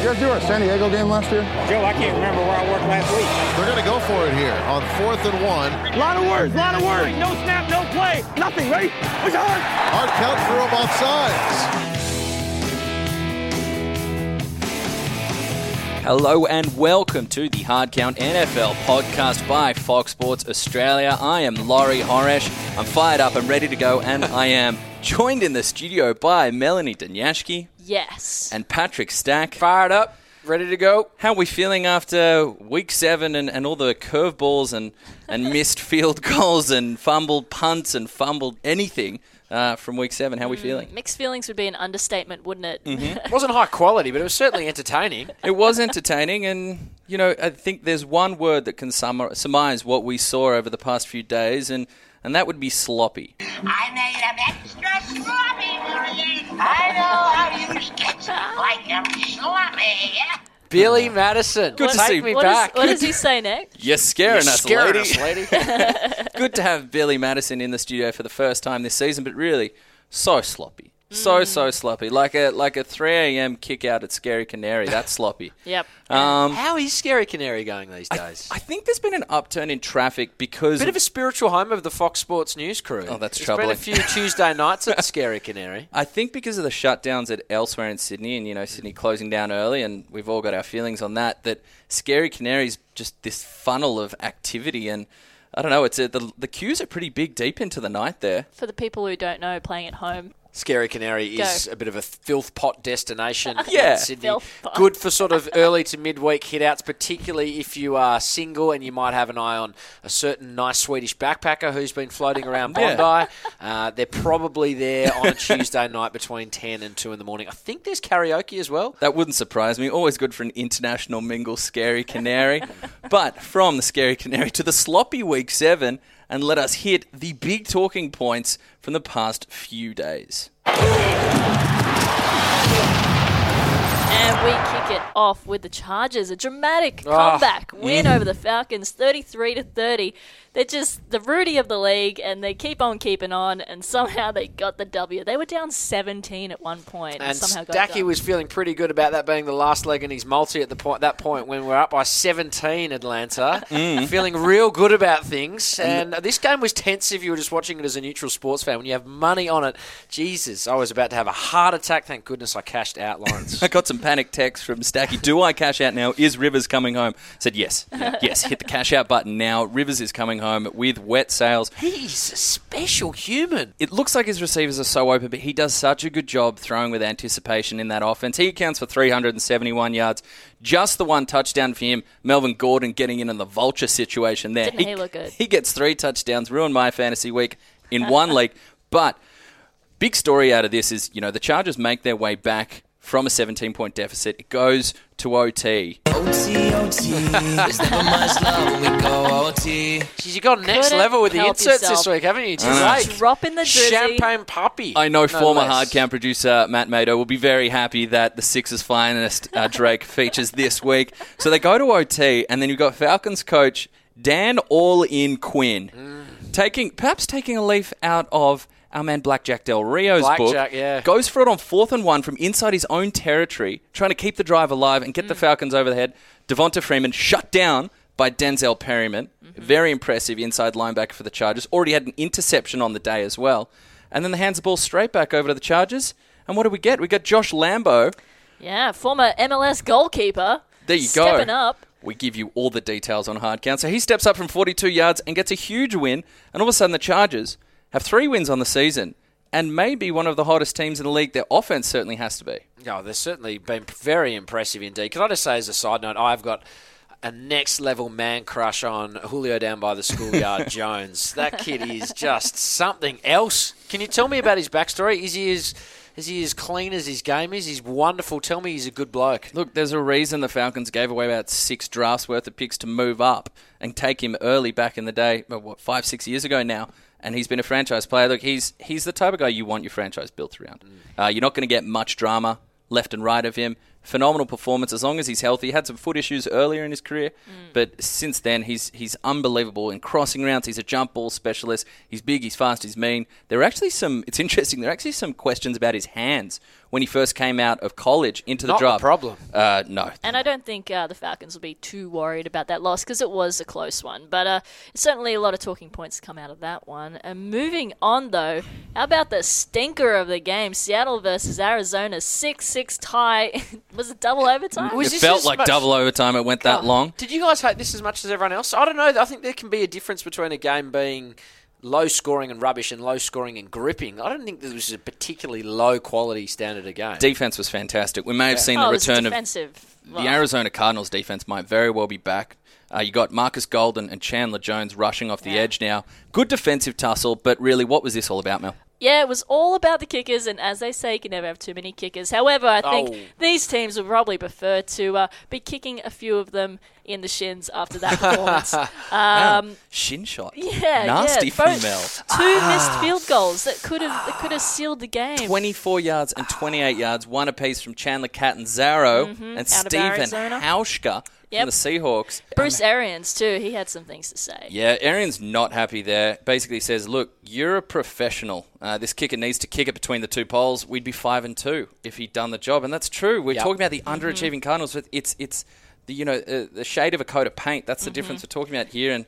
You guys do our San Diego game last year? Joe, I can't remember where I worked last week. They're going to go for it here on fourth and one. A lot of words, a lot of words. No snap, no play, nothing, right? Push hard. Hard count for them off sides. Hello and welcome to the Hard Count NFL podcast by Fox Sports Australia. I am Laurie Horesh. I'm fired up, I'm ready to go, and I am joined in the studio by Melanie Dinjaski Yes. and Patrick Stack. Fired up, ready to go. How are we feeling after week seven and, and all the curveballs and, and missed field goals and fumbled punts and fumbled anything uh, from week seven? How are we feeling? Mixed feelings would be an understatement, wouldn't it? Mm-hmm. It wasn't high quality, but it was certainly entertaining. It was entertaining, and you know, I think there's one word that can summar- surmise what we saw over the past few days, and and that would be sloppy. I made 'em extra sloppy, William. I know how you kids like 'em sloppy. Billy Madison, Good to take see- me What, is, back. what does he say next? You're scaring You're us, scaring lady. us, lady. Good to have Billy Madison in the studio for the first time this season, but really, so sloppy, so so sloppy, like a like a 3 a.m. kick out at Scary Canary. That's sloppy. Yep. Um, How is Scary Canary going these days? I think there's been an upturn in traffic because Bit of a spiritual home of the Fox Sports News crew. Oh, that's There's troubling. been a few Tuesday nights at Scary Canary. I think because of the shutdowns at elsewhere in Sydney, and you know Sydney closing down early, and we've all got our feelings on that. That Scary Canary's just this funnel of activity, and I don't know. It's a, the the queues are pretty big deep into the night there. For the people who don't know, playing at home. Scary Canary Go. is a bit of a filth pot destination Yeah. in Sydney. Filth pot. Good for sort of early to midweek hitouts, particularly if you are single and you might have an eye on a certain nice Swedish backpacker who's been floating around Yeah. Bondi. Uh, they're probably there on a Tuesday night between 10 and 2 in the morning. I think there's karaoke as well. That wouldn't surprise me. Always good for an international mingle, Scary Canary. but from the Scary Canary to the sloppy week seven, and let us hit the big talking points from the past few days. And we kick it off with the Chargers. A dramatic Ah. comeback win over the Falcons, 33 to 30. They're just the Rudy of the league, and they keep on keeping on, and somehow they got the W. They were down 17 at one point, and, And somehow got it Stacky was feeling pretty good about that being the last leg in his multi at the point that point when we're up by 17 Atlanta, Mm. feeling real good about things. And this game was tense if you were just watching it as a neutral sports fan. When you have money on it, Jesus, I was about to have a heart attack. Thank goodness I cashed out, Lawrence. I got some panic texts from Stacky. Do I cash out now? Is Rivers coming home? said yes. Yes, hit the cash out button now. Rivers is coming home with wet sails. He's a special human. It looks like his receivers are so open, but he does such a good job throwing with anticipation in that offense. He accounts for 371 yards, just the one touchdown for him. Melvin Gordon getting in in the vulture situation there. Didn't he look good? He gets three touchdowns, ruined my fantasy week in one league. But big story out of this is, you know, the Chargers make their way back from a 17 point deficit. It goes to OT. OT, OT. There's never much love when we go OT. Jeez, you got next Couldn't level with the help inserts yourself. this week, haven't you? know. Drake. Drop in the drizzy. Champagne puppy. I know no former less. hard count producer Matt Mado will be very happy that the Sixers finest uh, Drake features this week. So they go to OT, and then you've got Falcons coach Dan All In Quinn taking perhaps taking a leaf out of our man Blackjack Del Rio's book. Yeah. Goes for it on fourth and one from inside his own territory, trying to keep the drive alive and get Mm. the Falcons over the head. Devonta Freeman shut down by Denzel Perryman. Mm-hmm. Very impressive inside linebacker for the Chargers. Already had an interception on the day as well. And then the hands the ball straight back over to the Chargers. And what do we get? We got Josh Lambo. Yeah, former MLS goalkeeper. There you go. Stepping up. We give you all the details on hard count. So he steps up from 42 yards and gets a huge win. And all of a sudden, the Chargers have three wins on the season and maybe one of the hottest teams in the league. Their offense certainly has to be. Oh, they've certainly been very impressive indeed. Can I just say, as a side note, I've got a next level man crush on Julio down by the schoolyard Jones. That kid is just something else. Can you tell me about his backstory? Is he as is he as clean as his game is? He's wonderful. Tell me he's a good bloke. Look, there's a reason the Falcons gave away about six drafts worth of picks to move up and take him early back in the day, what, five, six years ago now. And he's been a franchise player. Look, he's he's the type of guy you want your franchise built around. Uh, you're not going to get much drama left and right of him. Phenomenal performance as long as he's healthy. He had some foot issues earlier in his career, but since then he's he's unbelievable in crossing rounds. He's a jump ball specialist. He's big, he's fast, he's mean. There are actually some. It's interesting. There are actually some questions about his hands when he first came out of college into the Not a draft. problem. Uh, no. And I don't think uh, the Falcons will be too worried about that loss because it was a close one. But uh, certainly a lot of talking points come out of that one. And moving on, though, how about the stinker of the game? Seattle versus Arizona, 6 6 tie. was it double overtime? Was It this felt like much- double overtime. It went that long. Did you guys hate this as much as everyone else? I don't know. I think there can be a difference between a game being low scoring and rubbish and low scoring and gripping. I don't think this was a particularly low quality standard of game. Defense was fantastic. We may have seen oh, the it was return of defensive. the Arizona Cardinals defense might very well be back. Uh, you got Marcus Golden and Chandler Jones rushing off the Yeah. edge now. Good defensive tussle, but really, what was this all about, Mel? Yeah, it was all about the kickers, and as they say, you can never have too many kickers. However, I think Oh. these teams would probably prefer to uh, be kicking a few of them in the shins after that performance. um, Shin shot. yeah, Nasty yeah. Both- Mel. Two missed field goals that could have that could have sealed the game. 24 yards and 28 yards, one apiece from Chandler Catanzaro and Mm-hmm. out Stephen. Hauschka Yep. from the Seahawks. Bruce Arians too. He had some things to say. Yeah, Arian's not happy there. Basically says, "Look, you're a professional. Uh, this kicker needs to kick it between the two poles. We'd be five and two if he'd done the job, and that's true. We're Yep. talking about the Mm-hmm. underachieving Cardinals. But it's it's the you know uh, the shade of a coat of paint. That's the Mm-hmm. difference we're talking about here. And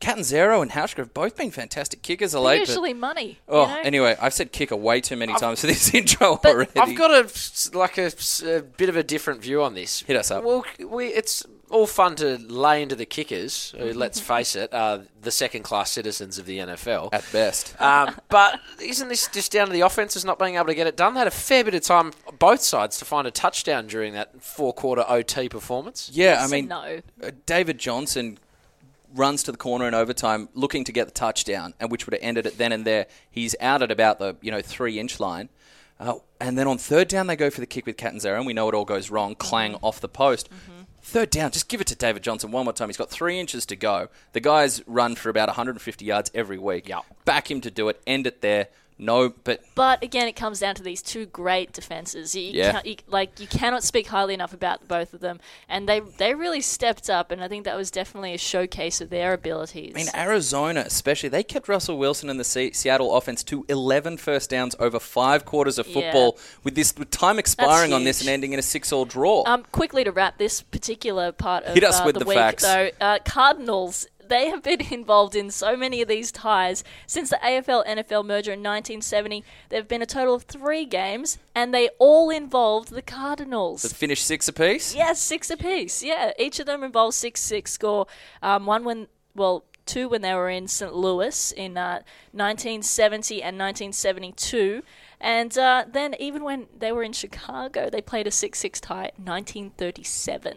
Catanzaro and Hauschka have both been fantastic kickers of late. but- Usually money. oh, you know? anyway, I've said kicker way too many times for this intro But already. I've got a like a, a bit of a different view on this. Hit us up. Well, we it's all fun to lay into the kickers. Who, Mm-hmm. let's face it, are the second-class citizens of the NFL. at best. Um, but isn't this just down to the offenses not being able to get it done? They had a fair bit of time, both sides, to find a touchdown during that four-quarter OT performance. Yeah, I mean, no. uh, David Johnson runs to the corner in overtime, looking to get the touchdown, and which would have ended it then and there. He's out at about the you know three inch line, uh, and then on third down they go for the kick with Catanzaro, and we know it all goes wrong, clang off the post. Third down, just give it to David Johnson one more time. He's got three inches to go. The guy's run for about 150 yards every week. Yep. Back him to do it. End it there. No, but But again, it comes down to these two great defenses. You, Yeah. you, like you cannot speak highly enough about both of them, and they they really stepped up, and I think that was definitely a showcase of their abilities. I mean, Arizona, especially, they kept Russell Wilson and the Se- Seattle offense to 11 first downs over five quarters of Yeah. football, with this with time expiring on this and ending in a six-all draw. Um, quickly to wrap this particular part of Hit us uh, with the, the week, facts. though, uh, Cardinals. They have been involved in so many of these ties since the AFL NFL merger in 1970. There have been a total of three games, and they all involved the Cardinals. The finished six apiece. Yes, six apiece. Yeah, each of them involved six six score. Um, one when well, two when they were in St. Louis in uh, 1970 and 1972, and uh, then even when they were in Chicago, they played a six six tie. in 1937.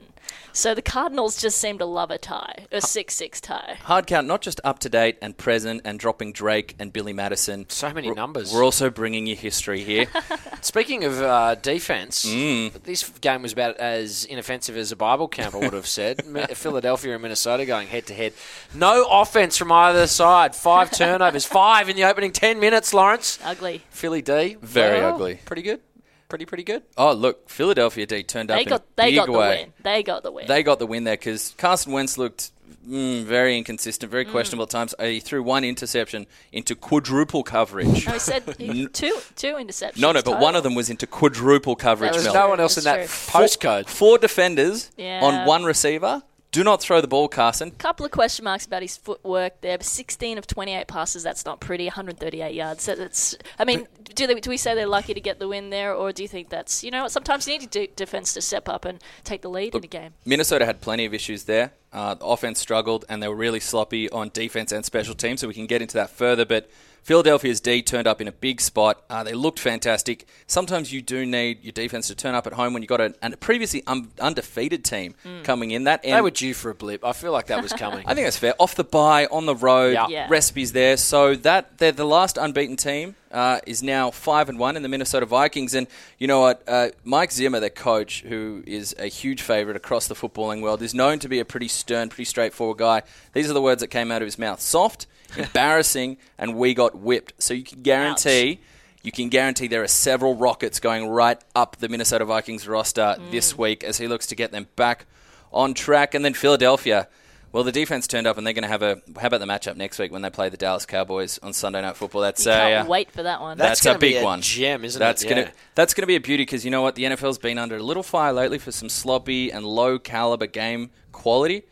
So the Cardinals just seem to love a tie, a six six tie. Hard count, not just up to date and present and dropping Drake and Billy Madison. So many We're- numbers. We're also bringing you history here. Speaking of uh, defense, Mm. this game was about as inoffensive as a Bible camp, I would have said. Philadelphia and Minnesota going head to head. No offense from either side. Five turnovers, five in the opening 10 minutes, Lawrence. Ugly. Philly D. Very well, ugly. Pretty good. Pretty, pretty good. oh, look, Philadelphia D turned up They in got they got the way. win. They got the win. They got the win there because Carson Wentz looked mm, very inconsistent, Mm. very questionable at times. Uh, He threw one interception into quadruple coverage. no, he said he, two two interceptions. No, no, but one of them was into quadruple coverage. There was Mel. no one else in that That's postcode. Four defenders Yeah. on one receiver. Do not throw the ball, Carson. couple of question marks about his footwork there. 16 of 28 passes, that's not pretty. 138 yards. That- That's. I mean, do, they, do we say they're lucky to get the win there, or do you think that's you know, sometimes you need de- defense to step up and take the lead in a game. Minnesota had plenty of issues there. Uh, the offense struggled, and they were really sloppy on defense and special teams. So we can get into that further. But Philadelphia's D turned up in a big spot. Uh, they looked fantastic. Sometimes you do need your defense to turn up at home when you've got a, a previously un- undefeated team coming in. That They were due for a blip. I feel like that was coming. I think that's fair. Off the bye, on the road, Yeah. Yeah. recipes there. So that they're the last unbeaten team uh, is now five and one in the Minnesota Vikings. And you know what? Uh, Mike Zimmer, their coach, who is a huge favorite across the footballing world, is known to be a pretty stern, pretty straightforward guy. These are the words that came out of his mouth: soft, embarrassing, and we got whipped. So you can guarantee. You can guarantee there are several rockets going right up the Minnesota Vikings roster this week as he looks to get them back on track. And then Philadelphia. Well, the defense turned up, and they're going to have a. How about the matchup next week when they play the Dallas Cowboys on Sunday Night Football? That's You can't a, uh, wait for that one. That's that's, a gonna be big a one. gem, isn't that's it? Gonna, Yeah. That's going to be a beauty because you know what? The NFL's been under a little fire lately for some sloppy and low caliber game quality.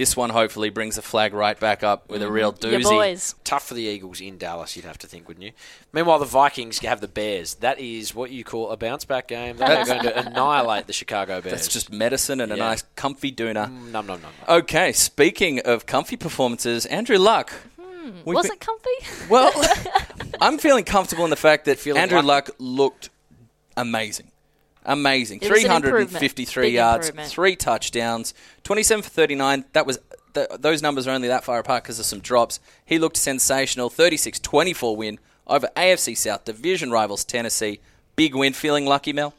This one hopefully brings the flag right back up with a mm-hmm. real Your doozy. boys. Tough for the Eagles in Dallas, you'd have to think, wouldn't you? Meanwhile, the Vikings have the Bears. That is what you call a bounce back game. They are going to annihilate the Chicago Bears. That's just medicine and a Yeah. nice comfy doona. num mm, num num. num. Okay, speaking of comfy performances, Andrew Luck. Hmm, We've Was been- it comfy? Well, I'm feeling comfortable in the fact that Feeling Andrew lucky. Luck looked amazing. Amazing. It 353 yards, three touchdowns, 27 for 39. That was th- those numbers are only that far apart because of some drops. He looked sensational. 36-24 win over AFC South division rivals Tennessee. Big win. Feeling lucky, Mel?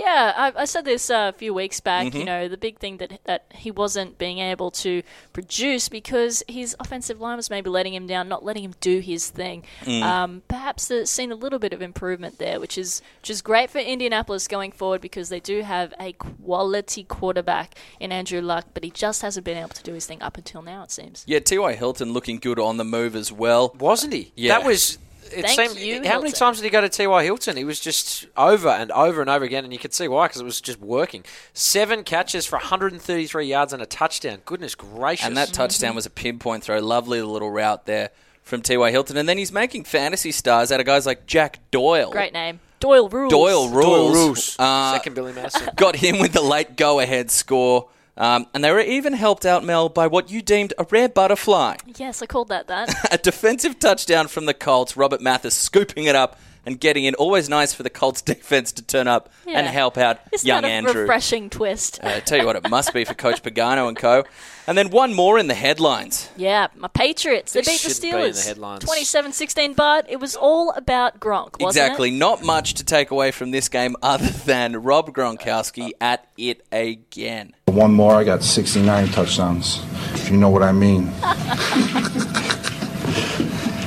Yeah, I, I said this uh, a few weeks back. Mm-hmm. You know, the big thing that that he wasn't being able to produce because his offensive line was maybe letting him down, not letting him do his thing. Mm. Um, perhaps there's seen a little bit of improvement there, which is which is great for Indianapolis going forward because they do have a quality quarterback in Andrew Luck, but he just hasn't been able to do his thing up until now. It seems. Yeah, T.Y. Hilton looking good on the move as well. Wasn't he? Yeah. That was. It Thank seemed, you, how many times did he go to T.Y. Hilton? He was just over and over and over again, and you could see why because it was just working. Seven catches for 133 yards and a touchdown. Goodness gracious! And that touchdown was a pinpoint throw. Lovely little route there from T.Y. Hilton. And then he's making fantasy stars out of guys like Jack Doyle. Great name, Doyle Rules. Doyle rules. Doyle Roos. Uh, Second Billy Madison. got him with the late go-ahead score. Um, and they were even helped out, Mel, by what you deemed a rare butterfly. Yes, I called that that. a defensive touchdown from the Colts. Robert Mathis scooping it up and getting in. Always nice for the Colts defense to turn up and help out Isn't young that a Andrew. refreshing twist? Uh, I tell you what, it must be for Coach Pagano and co. And then one more in the headlines. Yeah, my Patriots. They This beat the shouldn't be in the Steelers. headlines. 27-16, but it was all about Gronk, wasn't exactly. it? Not much to take away from this game other than Rob Gronkowski at it again. One more, I got 69 touchdowns, if you know what I mean.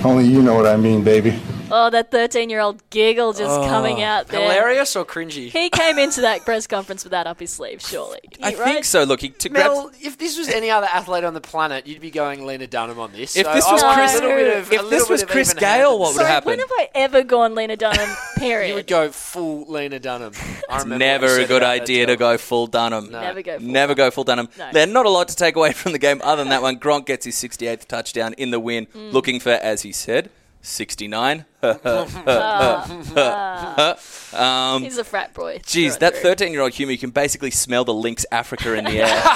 Only you know what I mean, baby. Oh, that 13-year-old giggle just coming out there. Hilarious or cringy? He came into that press conference with that up his sleeve, surely. I right? think so. Look, he, to grab, Mel, if this was any other athlete on the planet, you'd be going Lena Dunham on this. If So this was want a Chris- of- if this was Chris Gayle, handedness. what would Sorry, happen? when have I ever gone Lena Dunham, period? You would go full Lena Dunham. I remember Never a good idea to go full Dunham. Never go full Never go full Dunham. No. There's not a lot to take away from the game other than that one. Gronk gets his 68th touchdown in the win, Mm. looking for, as he said, 69. Um, He's a frat boy. Geez, that 13 year old humour, you can basically smell the Lynx Africa in the air.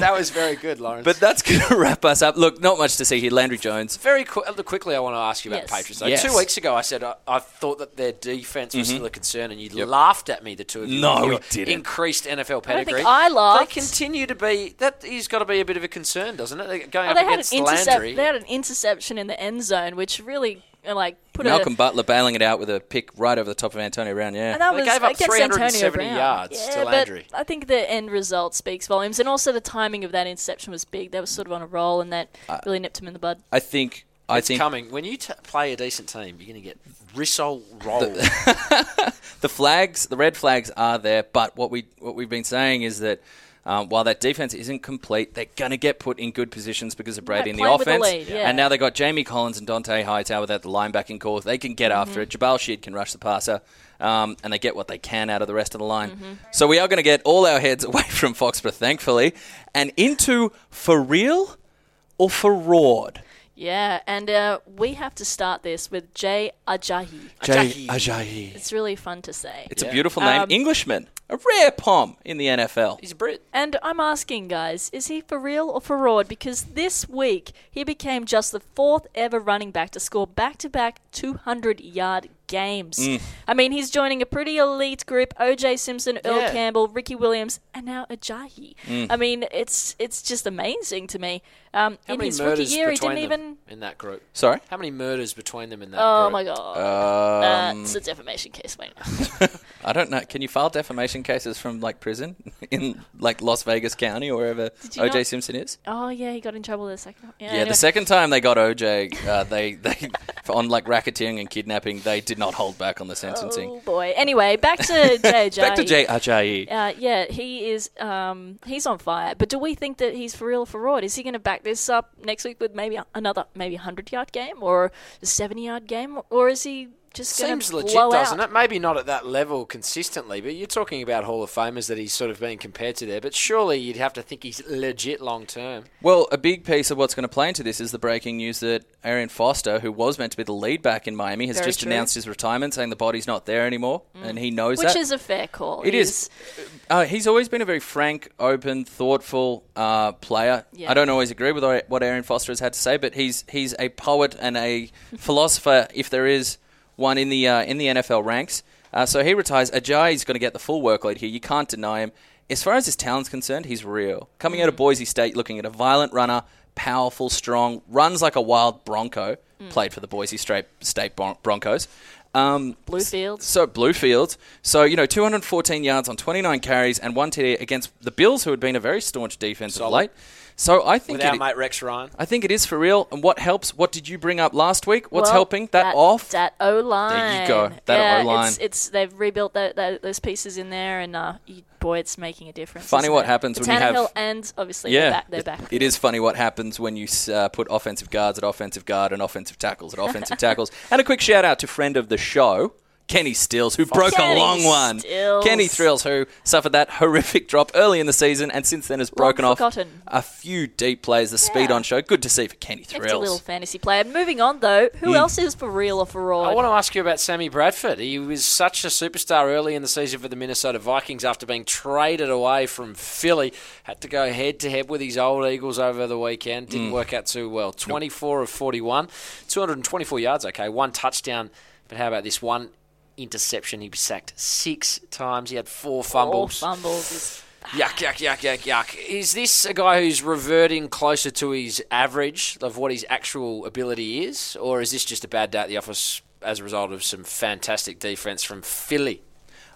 That was very good, Lawrence. but that's going to wrap us up. Look, not much to see here. Landry Jones. Very qu- uh, quickly, I want to ask you about Yes. the Patriots. Though. Yes. Two weeks ago, I said I, I thought that their defense was still a concern, and you laughed at me. The two of you, No, with we your didn't. Increased NFL I don't pedigree. think I laughed. They continue to be. That is got to be a bit of a concern, doesn't it? They're going Oh, up they had an against intercept. Landry. They had an interception in the end zone, which really uh, like put Malcolm a. Butler bailing it out with a pick right over the top of Antonio Brown, yeah. And that They was gave up against 370 Brown. yards yeah, to Landry. But I think the end result speaks volumes, and also the timing of that interception was big. They were sort of on a roll, and that really nipped him in the bud. I think. I it's think coming. When you t- play a decent team, you're going to get Rissol rolled. the flags, the red flags are there, but what we what we've been saying is that um, while that defense isn't complete, they're going to get put in good positions because of Brady Right, in the playing with the offense. lead, yeah. And now they've got Jamie Collins and Dante Hightower at the linebacking core. They can get after it. Jabaal Sheard can rush the passer, um, and they get what they can out of the rest of the line. So we are going to get all our heads away from Foxborough, thankfully, and into for real or for fraud. Yeah, and uh, we have to start this with Jay Ajayi. Jay Ajayi. It's really fun to say. It's a beautiful name. Um, Englishman. A rare pom in the NFL. He's a Brit. And I'm asking, guys, is he for real or for fraud? Because this week he became just the fourth ever running back to score back to back 200 yard games. Mm. I mean, he's joining a pretty elite group: OJ Simpson, Earl Yeah. Campbell, Ricky Williams, and now Ajayi. Mm. I mean, it's it's just amazing to me. Um, How in many his rookie year, he didn't them even. in that group? Sorry? How many murders between them in that Oh group? my god, Um, that's a defamation case, mate. I don't know. Can you file defamation cases from like prison in like Las Vegas County or wherever OJ not- Simpson is? oh yeah, he got in trouble the second. Yeah, Yeah, anyway. the second time they got OJ, uh, they they on like racketeering and kidnapping, they did not hold back on the sentencing. Oh boy. Anyway, back to Jay Back to Jay Ajayi. Uh, yeah, he is. Um, he's on fire. But do we think that he's for real or for fraud? Is he going to back this up next week with maybe another, maybe hundred yard game or a seventy yard game, or is he just Seems legit, blow doesn't out? it? Maybe not at that level consistently, but you're talking about Hall of Famers that he's sort of being compared to there. But surely you'd have to think he's legit long term. Well, a big piece of what's going to play into this is the breaking news that Arian Foster, who was meant to be the lead back in Miami, has Very just true. announced his retirement, saying the body's not there anymore, and he knows Which that. is a fair call. It is. Uh, he's always been a very frank, open, thoughtful uh, player. Yeah. I don't always agree with what Arian Foster has had to say, but he's he's a poet and a philosopher, if there is one in the uh, in the NFL ranks. Uh, so he retires. Ajay is going to get the full workload here. You can't deny him. As far as his talent's concerned, he's real. Coming out of Boise State, looking at a violent runner, powerful, strong, runs like a wild bronco. Played for the Boise State State Bron- Broncos. Um, Bluefields. so Bluefields. So you know, 214 yards on 29 carries and one TD against the Bills, who had been a very staunch defense of late. So I think Without it, mate Rex Ryan. I think it is for real. And what helps? What did you bring up last week? What's Well, helping that, off? That O line. There you go. That yeah, O-line. It's, it's they've rebuilt tho- tho- those pieces in there, and uh, you, boy, it's making a difference. Funny what it? happens For when you have- and obviously yeah, they're back. They're back. It is funny what happens when you uh, put offensive guards at offensive guard and offensive tackles at offensive tackles. And a quick shout out to friend of the show. Kenny Stills, who broke a long one. Stills. Kenny Thrills, who suffered that horrific drop early in the season and since then has broken off forgotten. a few deep plays. The speed Yeah. on show. Good to see for Kenny Thrills. It's a little fantasy player. Moving on though, who Hmm. else is for real or for all? I want to ask you about Sammy Bradford. He was such a superstar early in the season for the Minnesota Vikings after being traded away from Philly. Had to go head to head with his old Eagles over the weekend. Didn't work out too well. 24 of 41, 224 yards, okay, one touchdown. But how about this one interception? He was sacked six times. He had four All fumbles. fumbles. is- Yuck, yuck, yuck, yuck, yuck. Is this a guy who's reverting closer to his average of what his actual ability is? Or is this just a bad day at the office as a result of some fantastic defense from Philly?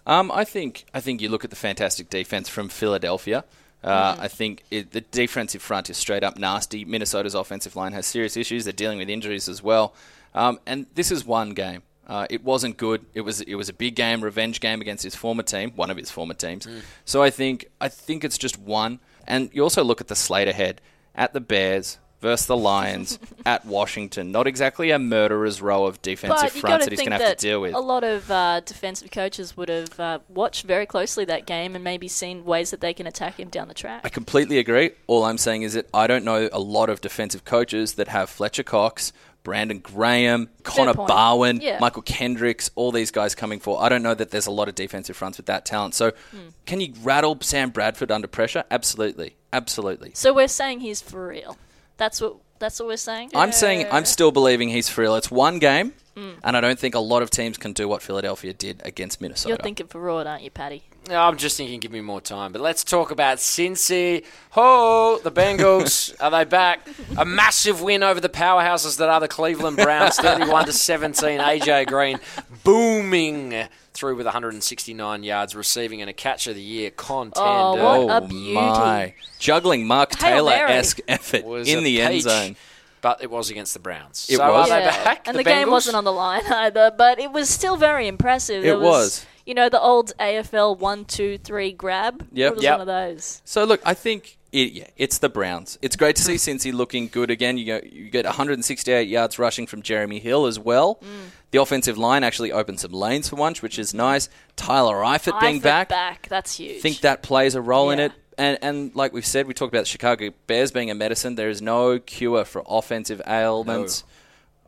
Um, I think I think you look at the fantastic defense from Philadelphia. Uh, I think it, the defensive front is straight up nasty. Minnesota's offensive line has serious issues. They're dealing with injuries as well. Um, and this is one game. Uh, it wasn't good. It was it was a big game, revenge game against his former team, one of his former teams. So I think I think it's just one. And you also look at the slate ahead at the Bears versus the Lions at Washington. Not exactly a murderer's row of defensive fronts that he's going to have to deal with. a lot of uh, defensive coaches would have uh, watched very closely that game and maybe seen ways that they can attack him down the track. I completely agree. All I'm saying is that I don't know a lot of defensive coaches that have Fletcher Cox, Brandon Graham, Connor. Barwin, Yeah. Mychal Kendricks, all these guys coming for. I don't know that there's a lot of defensive fronts with that talent. So, Hmm. can you rattle Sam Bradford under pressure? Absolutely, absolutely. So we're saying he's for real. That's what that's what we're saying. I'm saying I'm still believing he's for real. It's one game, Hmm. and I don't think a lot of teams can do what Philadelphia did against Minnesota. You're thinking for fraud, aren't you, Paddy? No, I'm just thinking, give me more time. But let's talk about Cincy. Ho, the Bengals. are they back? A massive win over the powerhouses that are the Cleveland Browns, 31 to 17. AJ Green booming through with 169 yards, receiving and a catch of the year contender. Oh, what a oh beauty. my! Juggling Mark Taylor esque effort was in a the end zone. But it was against the Browns. It so was. are they back? And the the, game Bengals? wasn't on the line either, but it was still very impressive. It There was. You know, the old AFL one, two, three grab. Yep. It was Yep. one of those. So look, I think it, yeah, it's the Browns. It's great to see Cincy looking good again. You go, you get 168 yards rushing from Jeremy Hill as well. Mm. The offensive line actually opened some lanes for once, which is nice. Tyler Eifert being back, back, that's huge. think that plays a role in it. And and like we've said, we talked about the Chicago Bears being a medicine. There is no cure for offensive ailments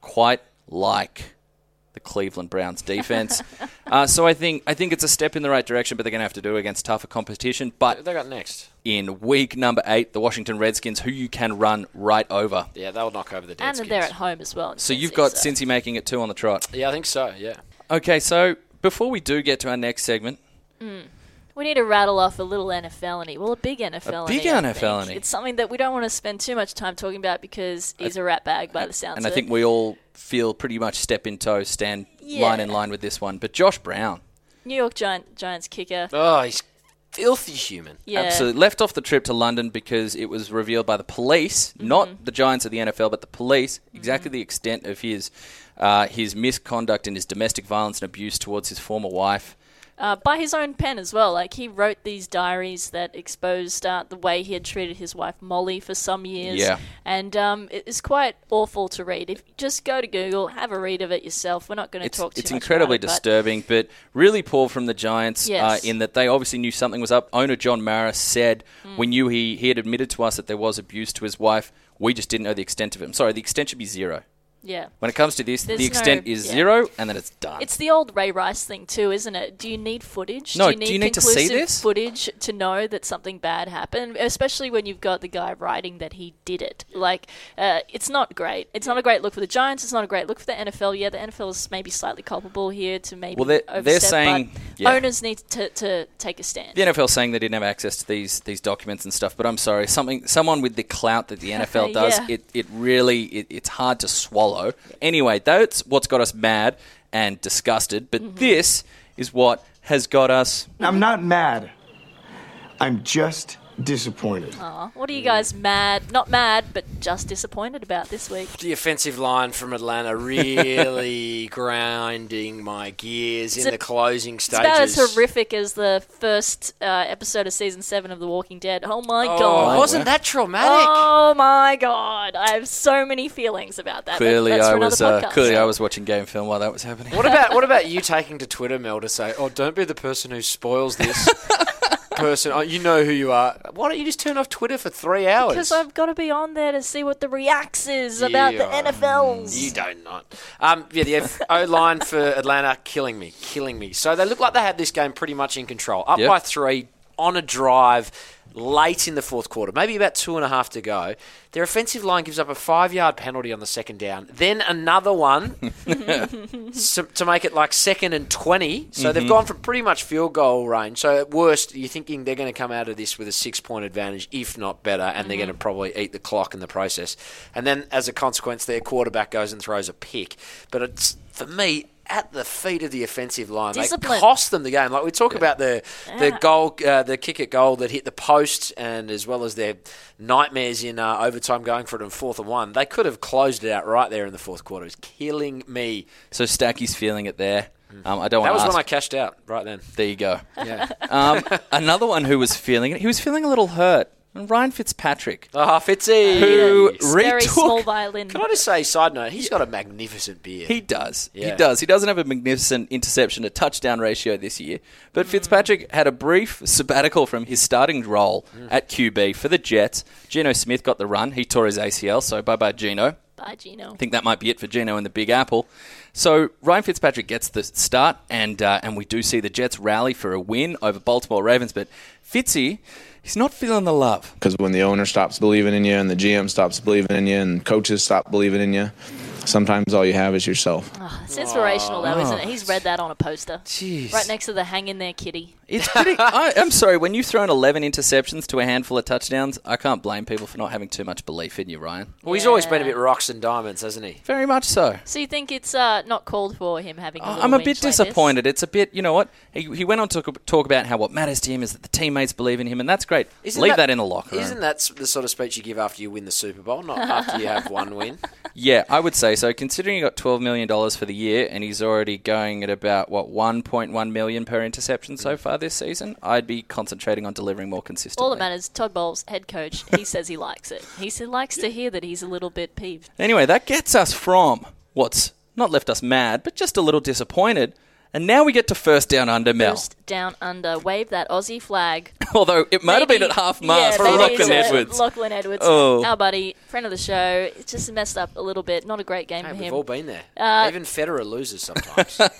quite like the Cleveland Browns defense. uh, so I think I think it's a step in the right direction, but they're going to have to do it against tougher competition. But They got next. in week number eight, the Washington Redskins, who you can run right over. Yeah, they'll knock over the dead. and Deadskins. they're at home as well. in So you've got so- Cincy making it two on the trot. Yeah, I think so, yeah. Okay, so before we do get to our next segment, We need to rattle off a little NFL Well, a big NFL big I NFL think. It's something that we don't want to spend too much time talking about because he's a rat bag by the sounds and I think it. we all feel pretty much step in toe, stand Yeah. line in line with this one. But Josh Brown, New York Giant, Giants kicker. Oh, he's filthy human. Yeah. absolutely left off the trip to London because it was revealed by the police, Mm-hmm. not the Giants of the NFL, but the police, exactly the extent of his uh, his misconduct and his domestic violence and abuse towards his former wife. Uh, by his own pen as well. Like he wrote these diaries that exposed uh, the way he had treated his wife Molly for some years. Yeah. and um, it is quite awful to read. If just go to Google, have a read of it yourself. We're not going to It's, talk too it's incredibly it, disturbing, but really poor from the Giants Yes. uh, in that they obviously knew something was up. Owner John Maris said Hmm. we knew he, he had admitted to us that there was abuse to his wife. We just didn't know the extent of it. I'm sorry, the extent should be zero. Yeah. When it comes to this, There's the no- extent is yeah. zero, and then it's done. It's the old Ray Rice thing too, isn't it? Do you need footage? No, do you need, do you need to see conclusive this? footage to know that something bad happened? Especially when you've got the guy writing that he did it. Like, uh, it's not great. It's not a great look for the Giants. It's not a great look for the NFL. Yeah, the NFL is maybe slightly culpable here to maybe Well, they're- they're overstep, saying- but yeah. owners need to, to take a stand. the NFL saying they didn't have access to these these documents and stuff, but I'm sorry, something someone with the clout that the NFL does, Yeah. it, it really it, it's hard to swallow. Anyway, that's what's got us mad and disgusted. But Mm-hmm. this is what has got us I'm not mad. I'm just disappointed. Aw, what are you guys mad? Not mad, but just disappointed about this week. The offensive line from Atlanta really grinding my gears in a- the closing It's stages. about as horrific as the first uh, episode of season seven of The Walking Dead. Oh my Oh, god! wasn't that traumatic? Oh my god! I have so many feelings about that. clearly That's I for was uh, podcast. clearly I was watching game film while that was happening. What about what about you taking to Twitter, Mel, to say, "Oh, don't be the person who spoils this person. Oh, you know who you are. Why don't you just turn off Twitter for three hours?" Because I've got to be on there to see what the reacts is about the Yeah. NFLs. You don't not. Um, yeah, the O line for Atlanta killing me, killing me. So they look like they had this game pretty much in control, up Yep. by three on a drive late in the fourth quarter, maybe about two and a half to go. Their offensive line gives up a five-yard penalty on the second down, then another one so, to make it like second and twenty. So they've mm-hmm. gone from pretty much field goal range. So at worst, you're thinking they're going to come out of this with a six-point advantage, if not better, and they're mm-hmm. going to probably eat the clock in the process. And then as a consequence, their quarterback goes and throws a pick. But it's for me. At the feet of the offensive line, Discipline. they cost them the game. Like we talk about the the Yeah. goal, uh, the kick at goal that hit the post, and as well as their nightmares in uh, overtime going for it in fourth and one. They could have closed it out right there in the fourth quarter. It's killing me. So Stacky's feeling it there. Um, I don't That was ask. when I cashed out right then. There you go. Yeah. Um, another one who was feeling it. He was feeling a little hurt. Ryan Fitzpatrick, Ah, Fitzy. who It's very retook small violin. Can I just say, side note, he's got a magnificent beard. He does. He Yeah. does. He doesn't have a magnificent interception to touchdown ratio this year. But Fitzpatrick had a brief sabbatical from his starting role at QB for the Jets. Geno Smith got the run. He tore his ACL, so bye bye, Geno. Bye, Geno. I think that might be it for Geno and the Big Apple. So Ryan Fitzpatrick gets the start, and uh, and we do see the Jets rally for a win over Baltimore Ravens. But Fitzy, he's not feeling the love. Because when the owner stops believing in you and the GM stops believing in you and coaches stop believing in you, sometimes all you have is yourself. It's inspirational, though, isn't it? He's read that on a poster. Jeez. Right next to the hang in there kitty. It's pretty. I, I'm sorry. When you've thrown 11 interceptions to a handful of touchdowns, I can't blame people for not having too much belief in you, Ryan. well, he's always been a bit rocks and diamonds, hasn't he? Very much so. So you think it's uh, not called for him having a little I'm a whinge bit like disappointed. It's a bit, you know what? He, he went on to talk about how what matters to him is that the teammates believe in him, and that's great. Isn't Leave that, in the locker room. Isn't that the sort of speech you give after you win the Super Bowl, not after you have one win? Yeah, I would say so. Considering he got $12 million for the year, and he's already going at about, what, 1.1 million per interception so far this season, I'd be concentrating on delivering more consistently. All that matters, Todd Bowles, head coach, he says he likes it. He said, likes to hear that he's a little bit peeved. Anyway, that gets us from what's not left us mad, but just a little disappointed. And now we get to first down under Mel. First down under, wave that Aussie flag. Although it might have been at half yeah, mast for Lachlan uh, Edwards. Lachlan Edwards, Oh. our buddy, friend of the show. It's just messed up a little bit. Not a great game Hey, for we've him. all been there. Uh, Even Federer loses sometimes.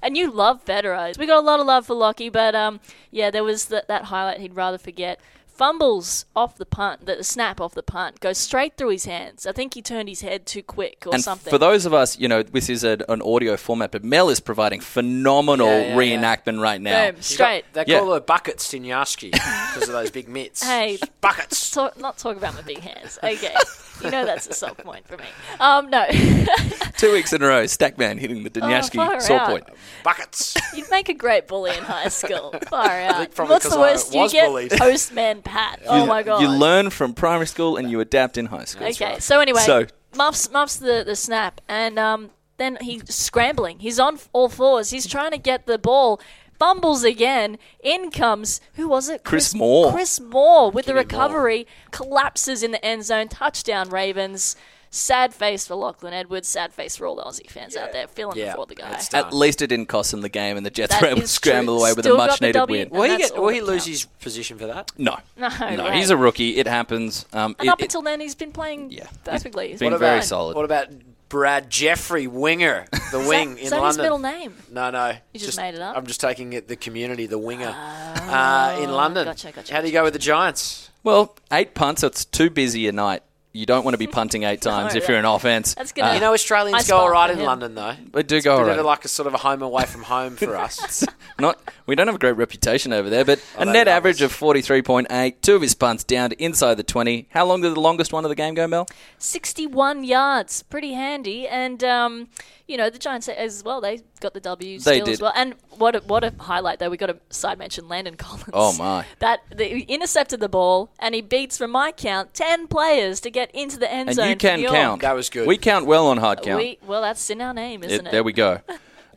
And you love Federer. We got a lot of love for Lockie, but um, yeah, there was that that highlight he'd rather forget. Fumbles off the punt, the snap off the punt, goes straight through his hands. I think he turned his head too quick or and something. for those of us, you know, this is a, an audio format, but Mel is providing phenomenal Yeah, yeah, yeah. reenactment right now. Boom, straight. They Yeah. call her buckets Tinyaski because of those big mitts. Hey, buckets. talk, not talk about my big hands. Okay, you know that's a soft point for me. Um, no, Two weeks in a row, Stackman hitting the Oh, far Dinjaski saw out. point. Buckets. you'd make a great bully in high school. Far out. What's the worst? You get bullied. postman Pat. Oh my god. You learn from primary school and you adapt in high school. Okay, so anyway, So- muffs muffs the, the snap, and um, then he's scrambling. He's on all fours. He's trying to get the ball. Fumbles again. In comes who was it? Chris Moore. Chris Moore with the recovery collapses in the end zone. Touchdown Ravens. Sad face for Lachlan Edwards. Sad face for all the Aussie fans out there feeling Yeah, for the guy. At least it didn't cost him the game, and the Jets That were able to scramble true. away with Still a much-needed W. win. Will he, get, will he lose counts. his position for that? No, No, no, way. he's a rookie. It happens. Um, And it- up it- until then, he's been playing Yeah. perfectly. He's been been very fine. solid. What about Brad Jeffrey Winger, the Is wing that, in is that London? his middle name? No, no. You just made it up? I'm just taking it the community, the winger uh, in London. gotcha, gotcha, How do you go with the Giants? well, eight punts. It's too busy a night. You don't want to be punting eight times if you're an offense. That's gonna- You know, Australians go all right in him. London, though. They do It's go a all bit of like a sort of a home away from home for us. Not we don't have a great reputation over there, but a net average us. of forty three point eight. Two of his punts down to inside the twenty. How long did the longest one of the game go, Mel? 61 yards, pretty handy. And um, you know the Giants as well. They got the W They still as did. well. And what a, what a highlight though. We got a side mention Landon Collins. Oh, my. That they intercepted the ball and he beats from my count ten players to get into the end And zone. you for can New York. count. That was good. We count well on hard count. We, well, that's in our name, isn't it? There we go.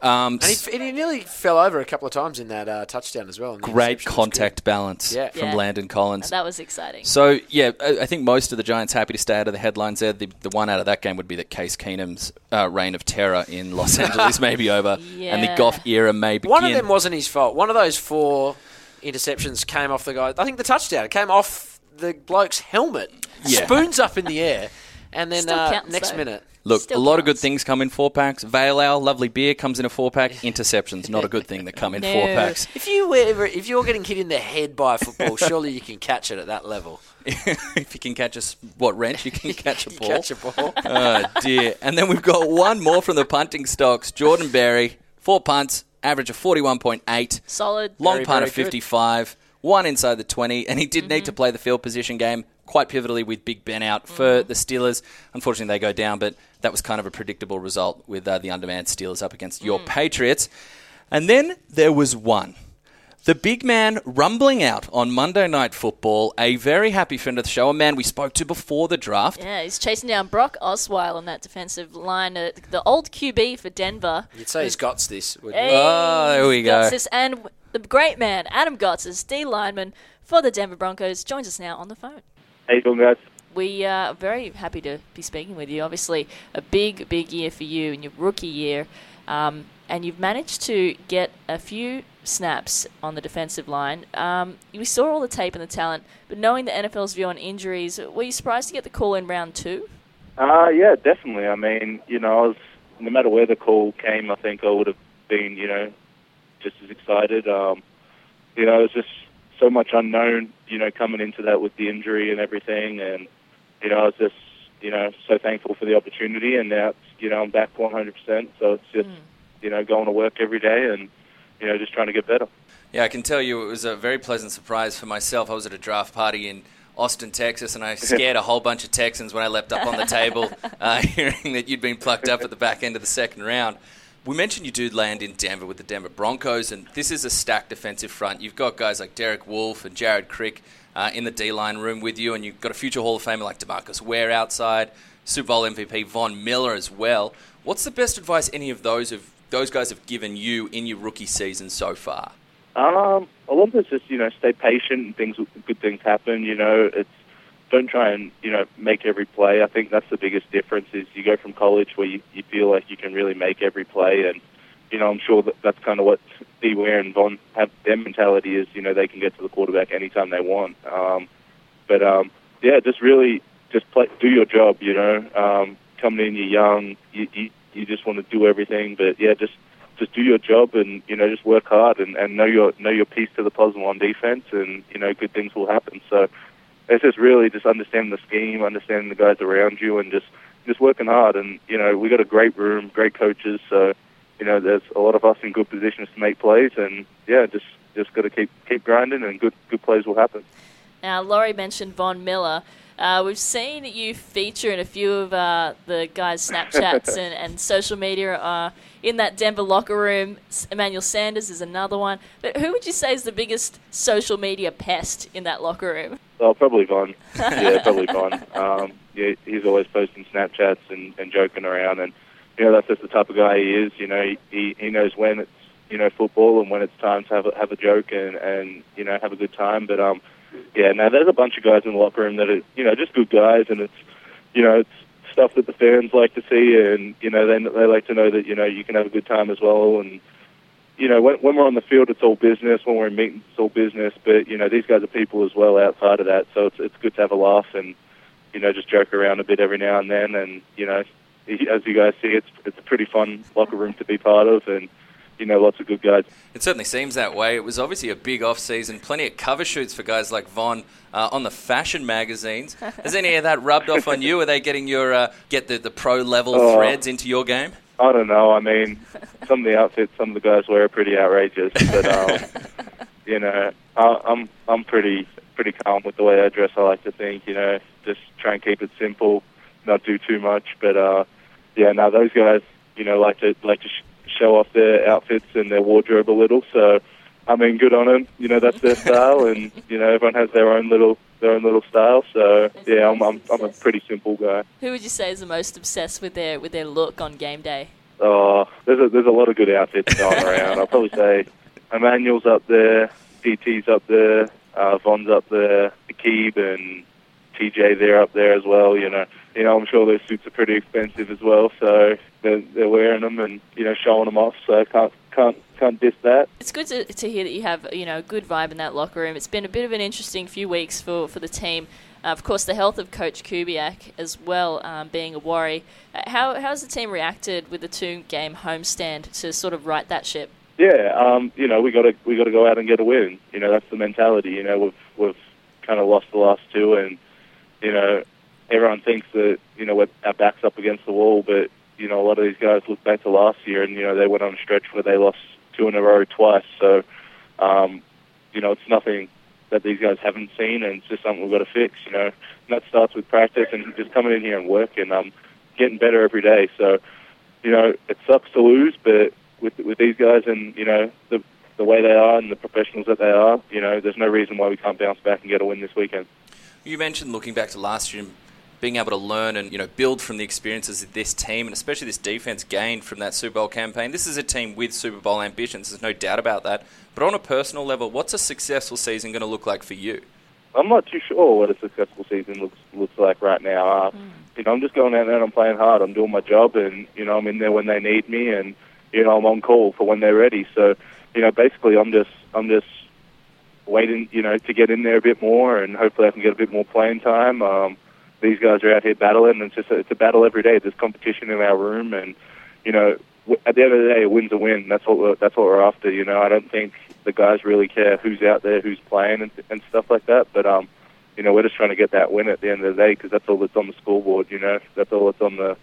Um, And he, and he nearly fell over a couple of times in that uh, touchdown as well. and great contact balance Yeah. from Yeah. Landon Collins. That was exciting. So yeah, I I think most of the Giants happy to stay out of the headlines. There, the, the one out of that game would be that Case Keenum's uh, reign of terror in Los Angeles may be over, and the Yeah. Goff era may begin. One of them wasn't his fault. One of those four interceptions came off the guy. I think the touchdown came off the bloke's helmet, Yeah. spoons up in the air, and then Still uh, counts, next though. minute. Look, Still a lot of good counts. things come in four packs. Vale Ale, lovely beer, comes in a four pack. Interceptions, not a good thing that come in four No. packs. If you were ever, if you're getting hit in the head by a football, surely you can catch it at that level. if you can catch a s- what wrench, you can catch a You ball. catch a ball. oh dear! And then we've got one more from the punting stocks. Jordan Berry, four punts, average of forty-one point eight. Solid. Long Very, punt very of good. 55, one inside the 20, and he did need to play the field position game quite pivotally with Big Ben out for the Steelers. Unfortunately, they go down, but that was kind of a predictable result with uh, the undermanned Steelers up against your Patriots. And then there was one. The big man rumbling out on Monday Night Football, a very happy friend of the show, a man we spoke to before the draft. Yeah, he's chasing down Brock Osweiler on that defensive line. Uh, the old QB for Denver. You'd say he's got this. wouldn't you? Hey, Oh, there we he's go. this. And the great man, Adam Gotsis, D lineman for the Denver Broncos, joins us now on the phone. How you doing, guys? We are very happy to be speaking with you. Obviously, a big, big year for you in your rookie year. Um, and you've managed to get a few snaps on the defensive line. Um, we saw all the tape and the talent, but knowing the NFL's view on injuries, were you surprised to get the call in round two? Uh, yeah, definitely. I mean, you know, I was no matter where the call came, I think I would have been, you know, just as excited. Um, you know, it was just so much unknown, you know, coming into that with the injury and everything, and you know, I was just, you know, so thankful for the opportunity, and now, it's, you know, I'm back 100%. So it's just, you know, going to work every day and, you know, just trying to get better. Yeah, I can tell you it was a very pleasant surprise for myself. I was at a draft party in Austin, Texas, and I scared a whole bunch of Texans when I leapt up on the table, uh, hearing that you'd been plucked up at the back end of the second round. We mentioned you do land in Denver with the Denver Broncos, and this is a stacked defensive front. You've got guys like Derek Wolfe and Jared Crick uh, in the D line room with you, and you've got a future Hall of Famer like DeMarcus Ware outside, Super Bowl MVP Von Miller as well. What's the best advice any of those have, those guys have given you in your rookie season so far? Um, a lot of it's just you know stay patient and things good things happen. You know, it's don't try and you know make every play. I think that's the biggest difference is you go from college where you, you feel like you can really make every play, and you know I'm sure that that's kind of what D. Ware and Von have. Their mentality is you know they can get to the quarterback anytime they want. Um, but um, yeah, just really just play, do your job. You know, um, coming in, you're young, you, you you just want to do everything. But yeah, just just do your job and you know just work hard and, and know your know your piece to the puzzle on defense, and you know good things will happen. So it's just really just understanding the scheme, understanding the guys around you, and just just working hard. And you know we got a great room, great coaches, so you know there's a lot of us in good positions to make plays, and yeah, just just got to keep keep grinding, and good good plays will happen. Now, Laurie mentioned Von Miller. Uh, we've seen you feature in a few of uh, the guys' Snapchats and, and social media uh, in that Denver locker room. Emmanuel Sanders is another one. But who would you say is the biggest social media pest in that locker room? Oh, probably Von. yeah, probably Von. Um, yeah, he's always posting Snapchats and, and joking around, and you know that's just the type of guy he is. You know, he he, knows when it's you know football and when it's time to have a, have a joke and and you know have a good time. But um, yeah, no, there's a bunch of guys in the locker room that are you know just good guys, and it's you know it's stuff that the fans like to see, and you know they they like to know that you know you can have a good time as well, and you know, when, when we're on the field, it's all business. When we're in meetings, it's all business. But you know, these guys are people as well outside of that, so it's it's good to have a laugh and you know just joke around a bit every now and then. And you know, as you guys see, it's it's a pretty fun locker room to be part of, and you know, lots of good guys. It certainly seems that way. It was obviously a big off season, plenty of cover shoots for guys like Von uh, on the fashion magazines. Has any of that rubbed off on you? Are they getting your uh, get the, the pro level Oh. threads into your game? I don't know. I mean, some of the outfits some of the guys wear are pretty outrageous, but um, you know, I, I'm I'm pretty pretty calm with the way I dress. I like to think, you know, just try and keep it simple, not do too much. But uh, yeah, no, those guys, you know, like to like to sh- show off their outfits and their wardrobe a little. So, I mean, good on them. You know, that's their style, and you know, everyone has their own little their own little style. So yeah, I'm I'm, I'm a pretty simple guy. Who would you say is the most obsessed with their with their look on game day? Oh, there's a there's a lot of good outfits going around. I'll probably say Emmanuel's up there, DT's up there, uh, Von's up there, Aqib and TJ they're up there as well. You know, you know I'm sure those suits are pretty expensive as well, so they're, they're wearing them and you know showing them off. So can't can't can't diss that. It's good to, to hear that you have you know a good vibe in that locker room. It's been a bit of an interesting few weeks for, for the team. Uh, of course, the health of Coach Kubiak as well um, being a worry. Uh, how how's the team reacted with the two game homestand to sort of right that ship? Yeah, um, you know we got to we got to go out and get a win. You know that's the mentality. You know we've we've kind of lost the last two, and you know everyone thinks that you know we're, our backs up against the wall, but you know a lot of these guys look back to last year, and you know they went on a stretch where they lost two in a row twice. So um, you know it's nothing that these guys haven't seen, and it's just something we've got to fix. You know, and that starts with practice and just coming in here and working, um, getting better every day. So you know it sucks to lose, but with with these guys and you know the the way they are and the professionals that they are, you know, there's no reason why we can't bounce back and get a win this weekend. You mentioned looking back to last year being able to learn and you know build from the experiences that this team and especially this defense gained from that Super Bowl campaign. This is a team with Super Bowl ambitions. There's no doubt about that. But on a personal level, what's a successful season going to look like for you? I'm not too sure what a successful season looks looks like right now. Uh, You know, I'm just going out there and I'm playing hard. I'm doing my job, and you know, I'm in there when they need me, and you know, I'm on call for when they're ready. So, you know, basically, I'm just I'm just waiting, you know, to get in there a bit more, and hopefully, I can get a bit more playing time. Um, these guys are out here battling, and it's just a, it's a battle every day. There's competition in our room, and you know, w- at the end of the day, a win's a win. That's what we're, that's what we're after. You know, I don't think the guys really care who's out there, who's playing, and, and stuff like that. But um, you know, we're just trying to get that win at the end of the day because that's all that's on the scoreboard. You know, that's all that's on the.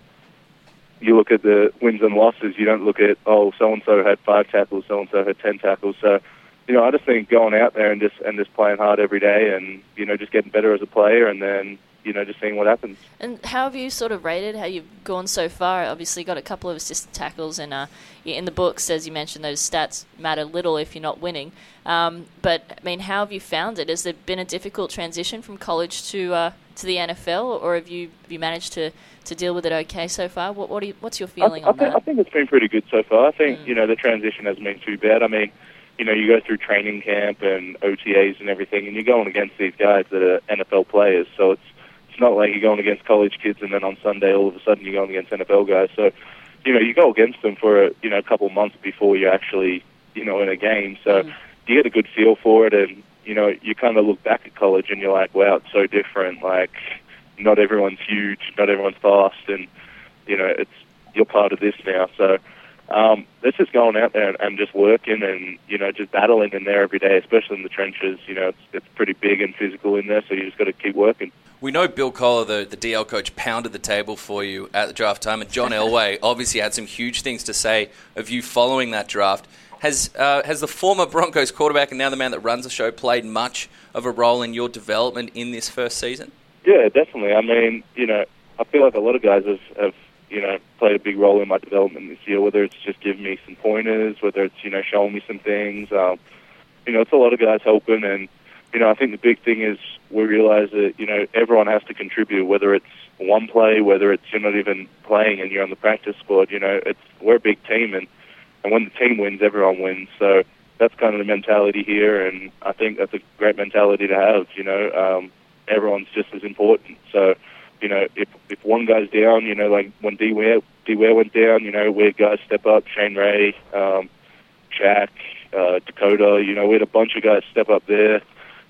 You look at the wins and losses. You don't look at oh, so and so had five tackles, so and so had ten tackles. So, you know, I just think going out there and just and just playing hard every day, and you know, just getting better as a player, and then you know, just seeing what happens. And how have you sort of rated how you've gone so far? Obviously, got a couple of assistant tackles, and uh, in the books, as you mentioned, those stats matter little if you're not winning. Um, but I mean, how have you found it? Has there been a difficult transition from college to uh, to the NFL, or have you have you managed to, to deal with it okay so far? What what you, what's your feeling I, on I, think, that? I think it's been pretty good so far. I think you know the transition hasn't been too bad. I mean, you know, you go through training camp and OTAs and everything, and you're going against these guys that are NFL players. So it's it's not like you're going against college kids, and then on Sunday all of a sudden you're going against NFL guys. So you know, you go against them for you know a couple months before you're actually you know in a game. So you get a good feel for it, and you know, you kind of look back at college and you're like, wow, it's so different. Like, not everyone's huge, not everyone's fast, and you know, it's you're part of this now. So, um, it's just going out there and, and just working and you know just battling in there every day, especially in the trenches. You know, it's, it's pretty big and physical in there, so you just got to keep working. We know Bill Kollar, the, the DL coach, pounded the table for you at the draft time, and John Elway obviously had some huge things to say of you following that draft. Has uh, has the former Broncos quarterback and now the man that runs the show played much of a role in your development in this first season? Yeah, definitely. I mean, you know, I feel like a lot of guys have, have you know, played a big role in my development this year, whether it's just giving me some pointers, whether it's, you know, showing me some things. Um, you know, it's a lot of guys helping. And, you know, I think the big thing is we realize that, you know, everyone has to contribute, whether it's one play, whether it's you're not even playing and you're on the practice squad. You know, it's we're a big team. And, and when the team wins, everyone wins. So that's kind of the mentality here. And I think that's a great mentality to have, you know. Um, everyone's just as important. So, you know, if if one guy's down, you know, like when D Ware D Ware went down, you know, we had guys step up, Shane Ray, um, Jack, uh, Dekoda, you know, we had a bunch of guys step up there.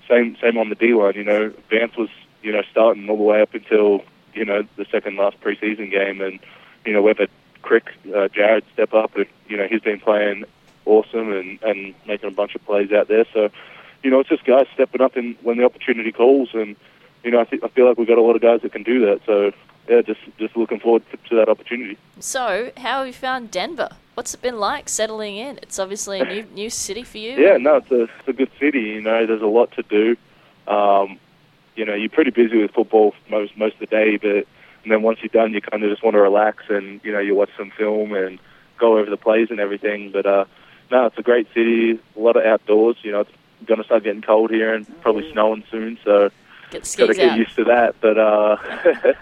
Same same on the D line, you know, Vance was, you know, starting all the way up until, you know, the second last preseason game and, you know, we've had Crick, uh, Jared step up and, you know, he's been playing awesome and, and making a bunch of plays out there. So, you know, it's just guys stepping up in when the opportunity calls and you know, I, think I feel like we've got a lot of guys that can do that. So, yeah, just just looking forward to, to that opportunity. So, how have you found Denver? What's it been like settling in? It's obviously a new new city for you. Yeah, no, it's a, it's a good city. You know, there's a lot to do. Um, you know, you're pretty busy with football most most of the day, but and then once you're done, you kind of just want to relax and you know you watch some film and go over the plays and everything. But uh, no, it's a great city. A lot of outdoors. You know, it's going to start getting cold here and probably snowing soon. So Get got to get out. used to that. But uh,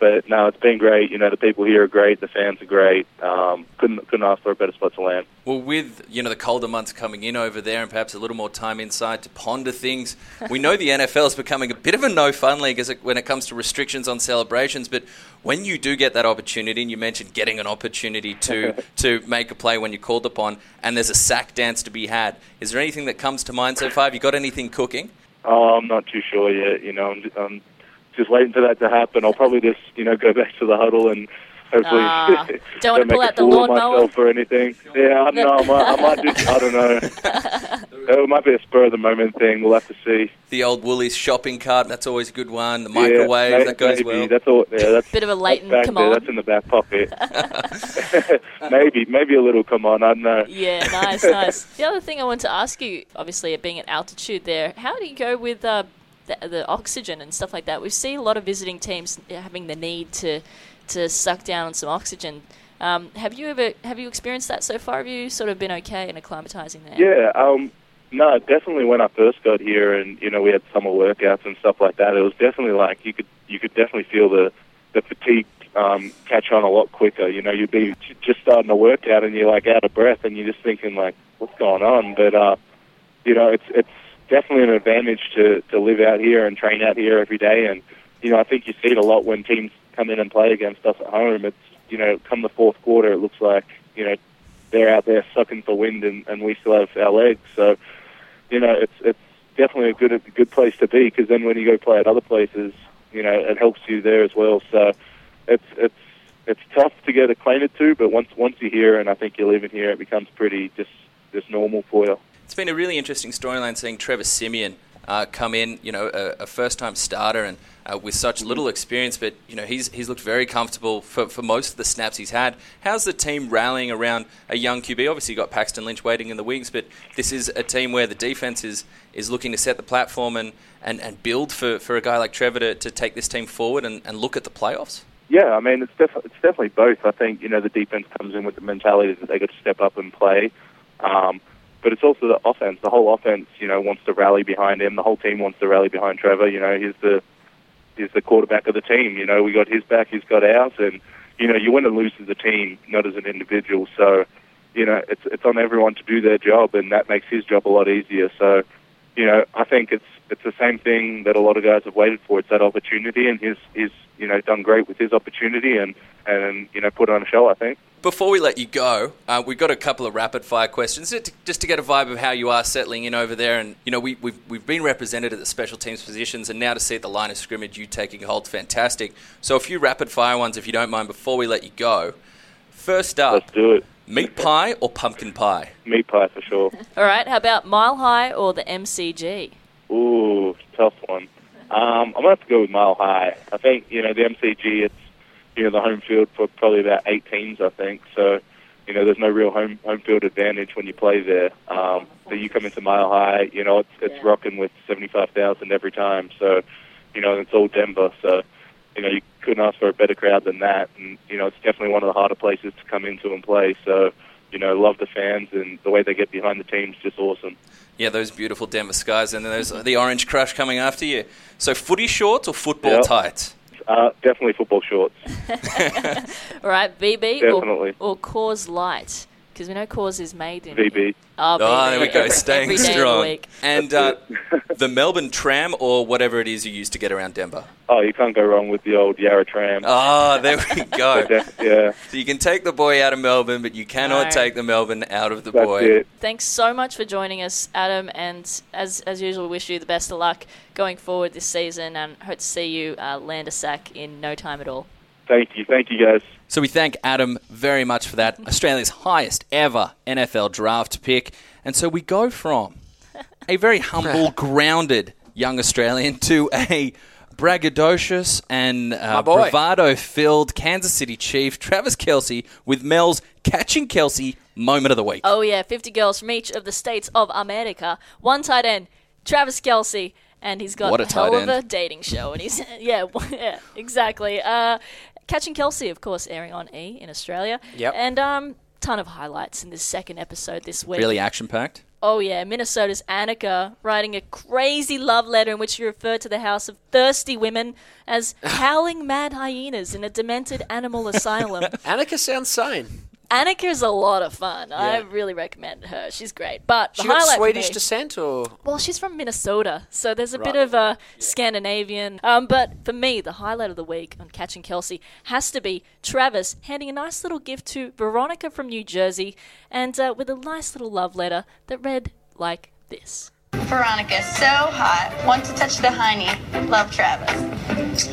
but no, it's been great. You know, the people here are great. The fans are great. Um, couldn't couldn't ask for a better spot to land. Well, with you know the colder months coming in over there, and perhaps a little more time inside to ponder things, we know the NFL is becoming a bit of a no-fun league as it, when it comes to restrictions on celebrations. But when you do get that opportunity, and you mentioned getting an opportunity to to make a play when you're called upon, and there's a sack dance to be had, is there anything that comes to mind so far? Have you got anything cooking? Oh, I'm not too sure yet. You know, I'm, I'm just waiting for that to happen. I'll probably just you know go back to the huddle and hopefully Ah, don't wanna make pull a out the fool of lawnmower? myself or anything. Yeah, I don't know. I might, I might just I don't know. It might be a spur of the moment thing. We'll have to see. The old Woolies shopping cart, that's always a good one. The microwave, yeah, may- that goes maybe. well. That's all. Yeah, that's Bit of a that's latent back come there. on. That's in the back pocket. maybe, maybe a little. Come on, I don't know. Yeah, nice, nice. The other thing I want to ask you, obviously, being at altitude there, how do you go with uh, the, the oxygen and stuff like that? We see a lot of visiting teams having the need to to suck down some oxygen. Um, have you ever have you experienced that so far? Have you sort of been okay in acclimatizing there? Yeah, um, no, definitely. When I first got here, and you know, we had summer workouts and stuff like that. It was definitely like you could you could definitely feel the the fatigue um, catch on a lot quicker. You know, you'd be just starting a workout and you're like out of breath, and you're just thinking like, what's going on? But uh, you know, it's it's definitely an advantage to to live out here and train out here every day. And you know, I think you see it a lot when teams come in and play against us at home. It's you know, come the fourth quarter, it looks like you know they're out there sucking for wind, and, and we still have our legs. So you know, it's it's definitely a good a good place to be because then when you go play at other places, you know, it helps you there as well. So it's it's it's tough to get acquainted to, but once once you're here, and I think you're living here, it becomes pretty just just normal for you. It's been a really interesting storyline seeing Trevor Siemian uh, come in, you know, a, a first-time starter and uh, with such little experience, but you know he's he's looked very comfortable for, for most of the snaps he's had. How's the team rallying around a young QB? Obviously, you've got Paxton Lynch waiting in the wings, but this is a team where the defense is is looking to set the platform and, and, and build for, for a guy like Trevor to, to take this team forward and, and look at the playoffs. Yeah, I mean it's def- it's definitely both. I think you know the defense comes in with the mentality that they got to step up and play, um, but it's also the offense. The whole offense, you know, wants to rally behind him. The whole team wants to rally behind Trevor. You know, he's the he's the quarterback of the team. You know, we got his back, he's got ours, and you know, you win and lose as a team, not as an individual. So, you know, it's it's on everyone to do their job, and that makes his job a lot easier. So, you know, I think it's it's the same thing that a lot of guys have waited for. It's that opportunity, and he's he's you know done great with his opportunity, and and you know put on a show. I think. Before we let you go, uh, we've got a couple of rapid fire questions just to, get a vibe of how you are settling in over there. And you know, we, we've we've been represented at the special teams positions, and now to see at the line of scrimmage you taking hold, fantastic. So a few rapid fire ones, if you don't mind, before we let you go. First up, Let's do it. meat pie or pumpkin pie? Meat pie for sure. All right, how about Mile High or the MCG? Ooh, tough one. Um, I'm gonna have to go with Mile High. I think you know the MCG. It's you know the home field for probably about eight teams. I think so. You know, there's no real home home field advantage when you play there. Um, so you come into Mile High, you know, it's it's rocking with seventy five thousand every time. So, you know, it's all Denver. So, you know, you couldn't ask for a better crowd than that. And you know, it's definitely one of the harder places to come into and play. So, you know, love the fans and the way they get behind the team's just awesome. Yeah, those beautiful Denver skies, and then there's the orange crush coming after you. So footy shorts or football Yep. tights? Uh, definitely football shorts. All right, VB Definitely. or, or Coors Light? Because we know Coors is made in VB. Oh, Oh, there we go, every- staying every day of the strong. week. And uh, the Melbourne tram or whatever it is you use to get around Denver. Oh, you can't go wrong with the old Yarra tram. Oh, there we go. yeah. So you can take the boy out of Melbourne, but you cannot No. take the Melbourne out of the That's boy. it. Thanks so much for joining us, Adam, and as as usual, we wish you the best of luck going forward this season, and hope to see you uh, land a sack in no time at all. Thank you. Thank you, guys. So we thank Adam very much for that. Australia's highest ever NFL draft pick. And so we go from a very humble, grounded young Australian to a braggadocious and uh, bravado filled Kansas City Chief, Travis Kelce, with Mel's Catching Kelce moment of the week. Oh yeah, 50 girls from each of the states of America. One tight end, Travis Kelce, and he's got What a a hell of a dating show. And he's yeah, yeah, exactly. Uh, Catching Kelce, of course, airing on E in Australia. Yep. And um, ton of highlights in this second episode this week. Really action packed. Oh yeah, Minnesota's Annika writing a crazy love letter in which she referred to the house of thirsty women as howling mad hyenas in a demented animal asylum. Annika sounds sane. Annika is a lot of fun. I really recommend her. She's great. But the She got highlight for Swedish me- descent, or well, she's from Minnesota, so there's a bit Right. of a Scandinavian. Um, but for me, the highlight of the week on Catching Kelce has to be Travis handing a nice little gift to Veronica from New Jersey, and uh, with a nice little love letter that read like this. Veronica, so hot. Want to touch the hiney. Love Travis.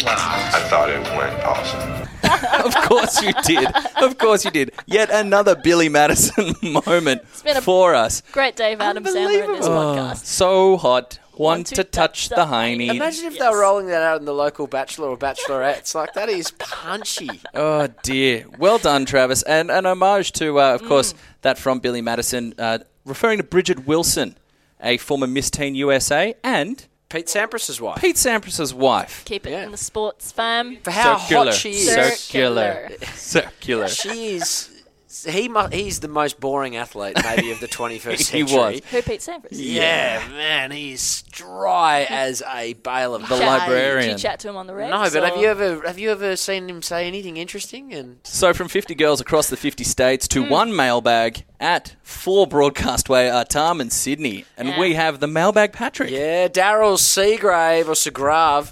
I thought it went awesome. of course you did. Of course you did. Yet another Billy Madison moment it's been a- for us. Great Dave Adams Sandler in this Oh, podcast. so hot. Want to touch the hiney. imagine if they were rolling that out in the local bachelor or bachelorettes. Like that is punchy. Oh dear. Well done, Travis, and an homage to, uh, of course, that from Billy Madison, uh, referring to Bridgette Wilson, a former Miss Teen USA, and Pete Sampras's wife. Pete Sampras's wife. Keep it in the sports fam. For how Circular. hot she is. Circular. Circular. She is. He mu- he's the most boring athlete maybe of the 21st He century. was. Who Pete Sampras? Yeah, man, he's dry as a bale of The hay. librarian. Did you chat to him on the Rex? No, but have or- you ever have you ever seen him say anything interesting? And So from 50 girls across the 50 states to hmm. one mailbag at 4 Broadcastway, Artarmon Sydney. And Yeah. we have the mailbag Patrick. yeah, Daryl Seagrave or Seagrave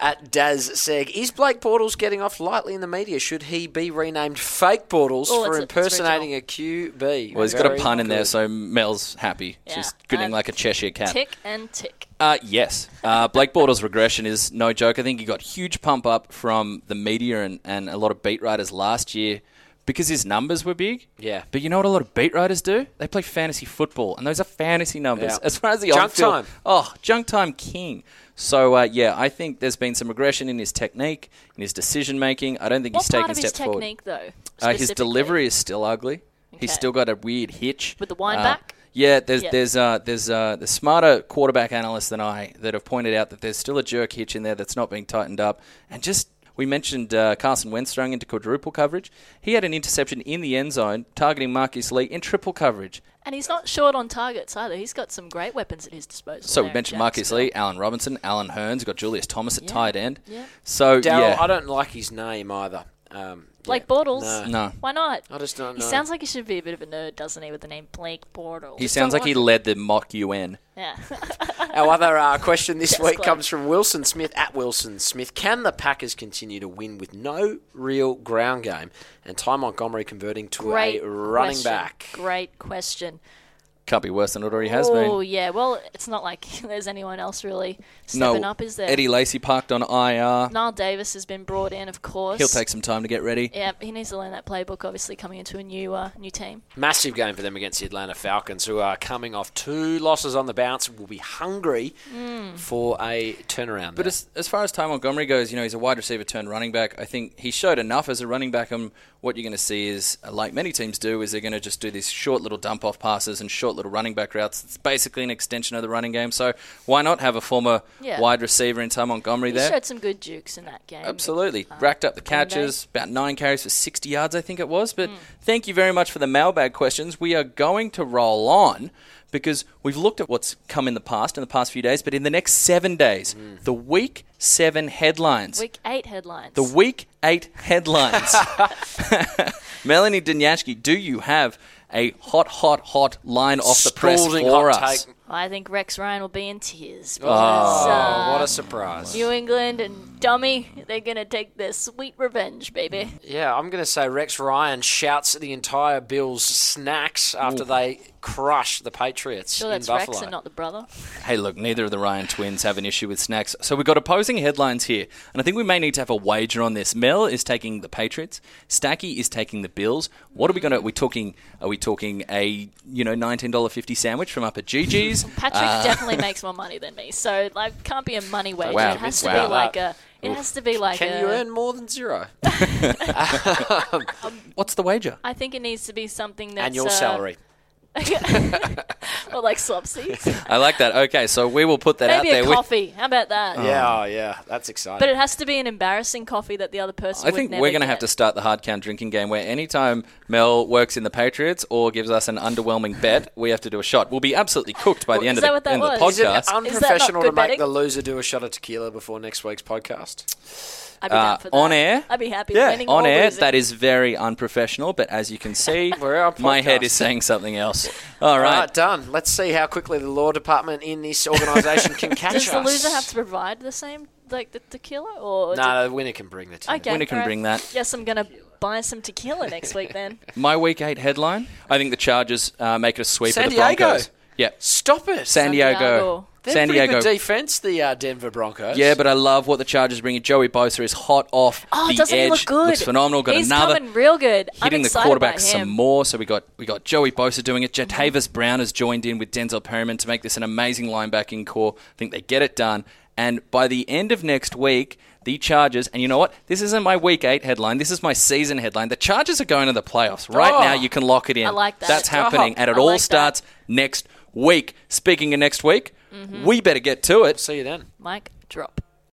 at Daz Seg. Is Blake Bortles getting off lightly in the media? Should he be renamed Fake Bortles Oh, for it's- it's impersonating a QB? Well, he's got a Very pun in there, so Mel's happy. Yeah. Just grinning And like a Cheshire cat. Tick and tick. Uh, yes. Uh, Blake Bortles' regression is no joke. I think he got huge pump up from the media and, and a lot of beat writers last year because his numbers were big. Yeah. But you know what a lot of beat writers do? They play fantasy football, and those are fantasy numbers. Yeah. As far as the Junk on-field- time. Oh, junk time king. So, uh, yeah, I think there's been some regression in his technique, in his decision making. I don't think What he's part taken of his steps forward. technique, though? Uh, his delivery is still ugly. He's still got a weird hitch. With the wind Uh, back? Yeah, there's Yeah. there's uh, there's uh, the smarter quarterback analysts than I that have pointed out that there's still a jerk hitch in there that's not being tightened up, and just. We mentioned uh, Carson Wentz throwing into quadruple coverage. He had an interception in the end zone targeting Marqise Lee in triple coverage. And he's not short on targets either. He's got some great weapons at his disposal. So we mentioned Marqise Lee, Allen Robinson, Allen Hurns. We've got Julius Thomas at Yeah. tight end. Yeah. So Daryl, yeah, I don't like his name either. Um, Blake yeah. Bortles. No. no. Why not? I just don't He know. sounds like he should be a bit of a nerd, doesn't he, with the name Blake Bortles? He sounds like he led the mock UN. Yeah. Our other uh, question this Yes, week Blake. comes from Wilson Smith at Wilson Smith. Can the Packers continue to win with no real ground game and Ty Montgomery converting to Great a running question. back? Great question. Can't be worse than it already has been. oh yeah. Well, it's not like there's anyone else really No, stepping up, is there? Eddie Lacy parked on IR. Knile Davis has been brought in, of course. He'll take some time to get ready. Yeah, he needs to learn that playbook. Obviously, coming into a new uh, new team. Massive game for them against the Atlanta Falcons, who are coming off two losses on the bounce, will be hungry Mm. for a turnaround. But as, as far as Ty Montgomery goes, you know, he's a wide receiver turned running back. I think he showed enough as a running back. And what you're going to see is, uh, like many teams do, is they're going to just do these short little dump off passes and short little running back routes. It's basically an extension of the running game. So why not have a former Yeah. wide receiver in Ty Montgomery He there? showed some good jukes in that game. Absolutely. Uh, Racked up the catches, about nine carries for 60 yards, I think it was. But thank you very much for the mailbag questions. We are going to roll on because we've looked at what's come in the past, in the past few days, but in the next seven days, the week seven headlines. Week eight headlines. The week eight headlines. Melanie Dinjaski, do you have a hot, hot, hot line off the press Scalding for us? take. I think Rex Ryan will be in tears. Oh, uh, what a surprise. New England and Dummy, they're going to take their sweet revenge, baby. Yeah, I'm going to say Rex Ryan shouts at the entire Bills snacks after they crush the Patriots Sure, in that's Buffalo. Rex and not the brother. Hey, look, neither of the Ryan twins have an issue with snacks. So we've got opposing headlines here. And I think we may need to have a wager on this. Mel is taking the Patriots. Stacky is taking the Bills. What are we going to... Are we talking... Are we talking a, you know, $19.50 sandwich from up at Gigi's? Patrick Uh, definitely makes more money than me, so like can't be a money wager. Wow, it has to wow. be like a. It has to be like Can a. you earn more than zero? What's the wager? I think it needs to be something that's Annual uh, salary. or like slop seats. I like that. Okay, so we will put that Maybe out there. Maybe a We- coffee. How about that? Yeah, oh, yeah, that's exciting. But it has to be an embarrassing coffee that the other person. I would think never we're going to have to start the hard count drinking game where anytime Mel works in the Patriots or gives us an underwhelming bet, we have to do a shot. We'll be absolutely cooked by the end of the, what end of the was? Is it podcast. Is that not unprofessional to make betting? the loser do a shot of tequila before next week's podcast? I'd be Uh, down for that. on air? I'd be happy Yeah, winning on or air, losing. that is very unprofessional, but as you can see, our my head podcast. is saying something else. All All right. right, done. Let's see how quickly the law department in this organisation can catch Does the us. loser have to provide the same, like the tequila, or No, the winner can bring the team. Okay, Winner can alright. bring that. Guess I'm gonna buy some tequila next week then. My week eight headline I think the Chargers uh, make it a sweep San of the Diego. Broncos. Yeah. Stop it. San Diego. Diego. They're San Diego. good defense, the uh, Denver Broncos. Yeah, but I love what the Chargers bring. Joey Bosa is hot off Oh, the doesn't edge. he look good? Looks phenomenal. Got He's another coming real good. I'm hitting the excited quarterback about some more. So we got we got Joey Bosa doing it. Jatavis Brown has joined in with Denzel Perryman to make this an amazing linebacking corps. I think they get it done. And by the end of next week, the Chargers, and you know what? This isn't my week eight headline. This is my season headline. The Chargers are going to the playoffs. Right Oh. now, you can lock it in. I like that. That's happening, Oh, and it I all like that. starts next week. Speaking of next week, Mm-hmm. we better get to it. See you then. Mike, drop.